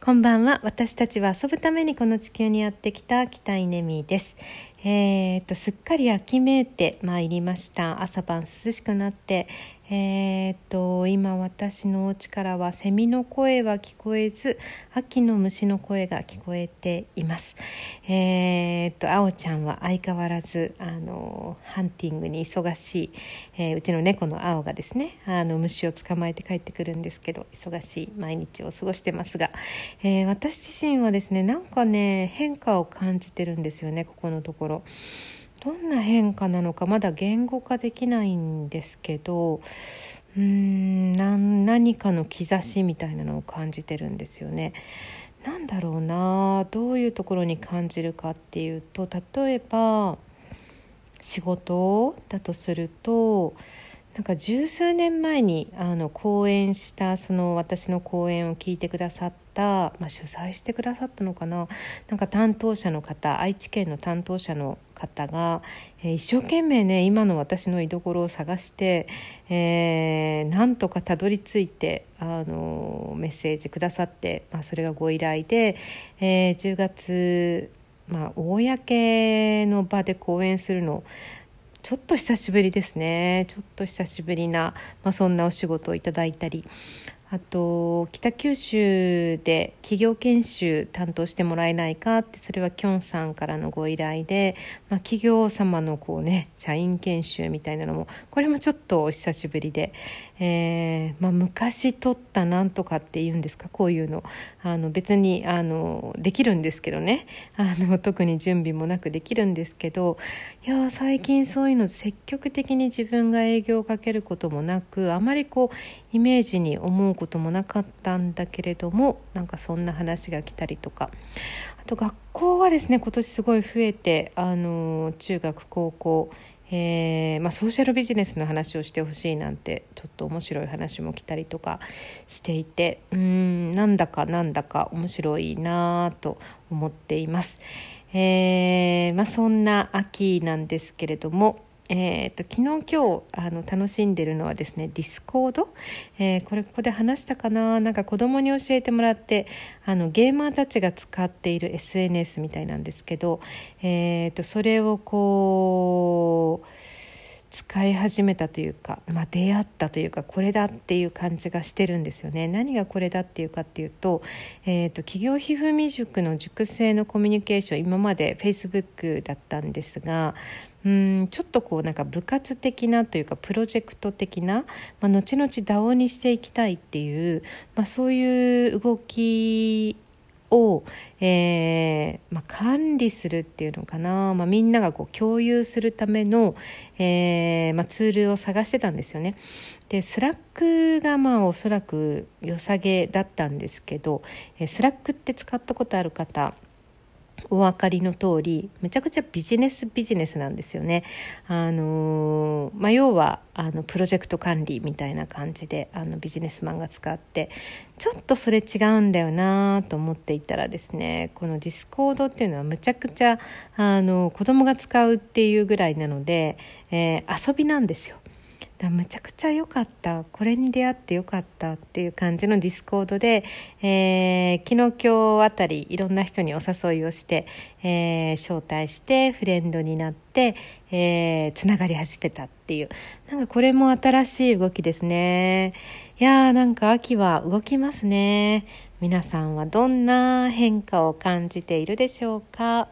こんばんは。私たちは遊ぶためにこの地球にやってきた北稲美です。えー、とすっかり秋めいてまいりました。朝晩涼しくなってえー、と今私のお家からはセミの声は聞こえず秋の虫の声が聞こえていますえー、とあおちゃんは相変わらずあのハンティングに忙しい、えー、うちの猫の青がですねあの虫を捕まえて帰ってくるんですけど忙しい毎日を過ごしてますが、え、私自身はですねなんかね変化を感じてるんですよねここのところ。どんな変化なのかまだ言語化できないんですけどうーん何かの兆しみたいなのを感じてるんですよね。なんだろうなどういうところに感じるかっていうと例えば仕事だとするとなんか十数年前にあの講演したその私の講演を聞いてくださった、まあ、主催してくださったのかな？なんか担当者の方愛知県の担当者の方が、えー、一生懸命ね今の私の居所を探して、えー、なんとかたどり着いてあのメッセージくださって、まあ、それがご依頼で、えー、10月、まあ、公の場で講演するのちょっと久しぶりですね。ちょっと久しぶりな、まあ、そんなお仕事をいただいたり。あと北九州で企業研修担当してもらえないかってそれはきょんさんからのご依頼で、まあ、企業様のこうね社員研修みたいなのもこれもちょっとお久しぶりで、えー、まあ、昔取ったなんとかっていうんですかこういうの。あの別にあのできるんですけどね。あの特に準備もなくできるんですけどいや最近そういうの積極的に自分が営業をかけることもなくあまりこうイメージに思うこともなかったんだけれどもなんかそんな話が来たりとかあと学校はですね今年すごい増えてあの中学高校えー、まあ、ソーシャルビジネスの話をしてほしいなんてちょっと面白い話も来たりとかしていてうんなんだかなんだか面白いなと思っています。えー、まあ、そんな秋なんですけれどもえーと、昨日今日あの楽しんでるのはですねディスコード、えー、これここで話したかな？なんか子供に教えてもらってあのゲーマーたちが使っている SNS みたいなんですけど、えーと、それをこう使い始めたというか、まあ、出会ったというかこれだっていう感じがしてるんですよね。何がこれだっていうかっていうと,、えーと、と企業ひふみ塾の塾生のコミュニケーション今まで Facebook だったんですがうんちょっとこうなんか部活的なというかプロジェクト的な、まあ、後々 DAO にしていきたいっていう、まあ、そういう動きを、えーまあ、管理するっていうのかな、まあ、みんながこう共有するための、えーまあ、ツールを探してたんですよね。でスラックがまあおそらく良さげだったんですけど、えー、スラックって使ったことある方お分かりの通りめちゃくちゃビジネスビジネスなんですよね。あのまあ、要はあのプロジェクト管理みたいな感じであのビジネスマンが使ってちょっとそれ違うんだよなと思っていたらですねこのディスコードっていうのはむちゃくちゃあの子供が使うっていうぐらいなので、えー、遊びなんですよ。だむちゃくちゃ良かった。これに出会って良かったっていう感じのディスコードで、えー、昨日今日あたりいろんな人にお誘いをして、えー、招待してフレンドになって、えー、つながり始めたっていう。なんかこれも新しい動きですね。いやーなんか秋は動きますね。皆さんはどんな変化を感じているでしょうか？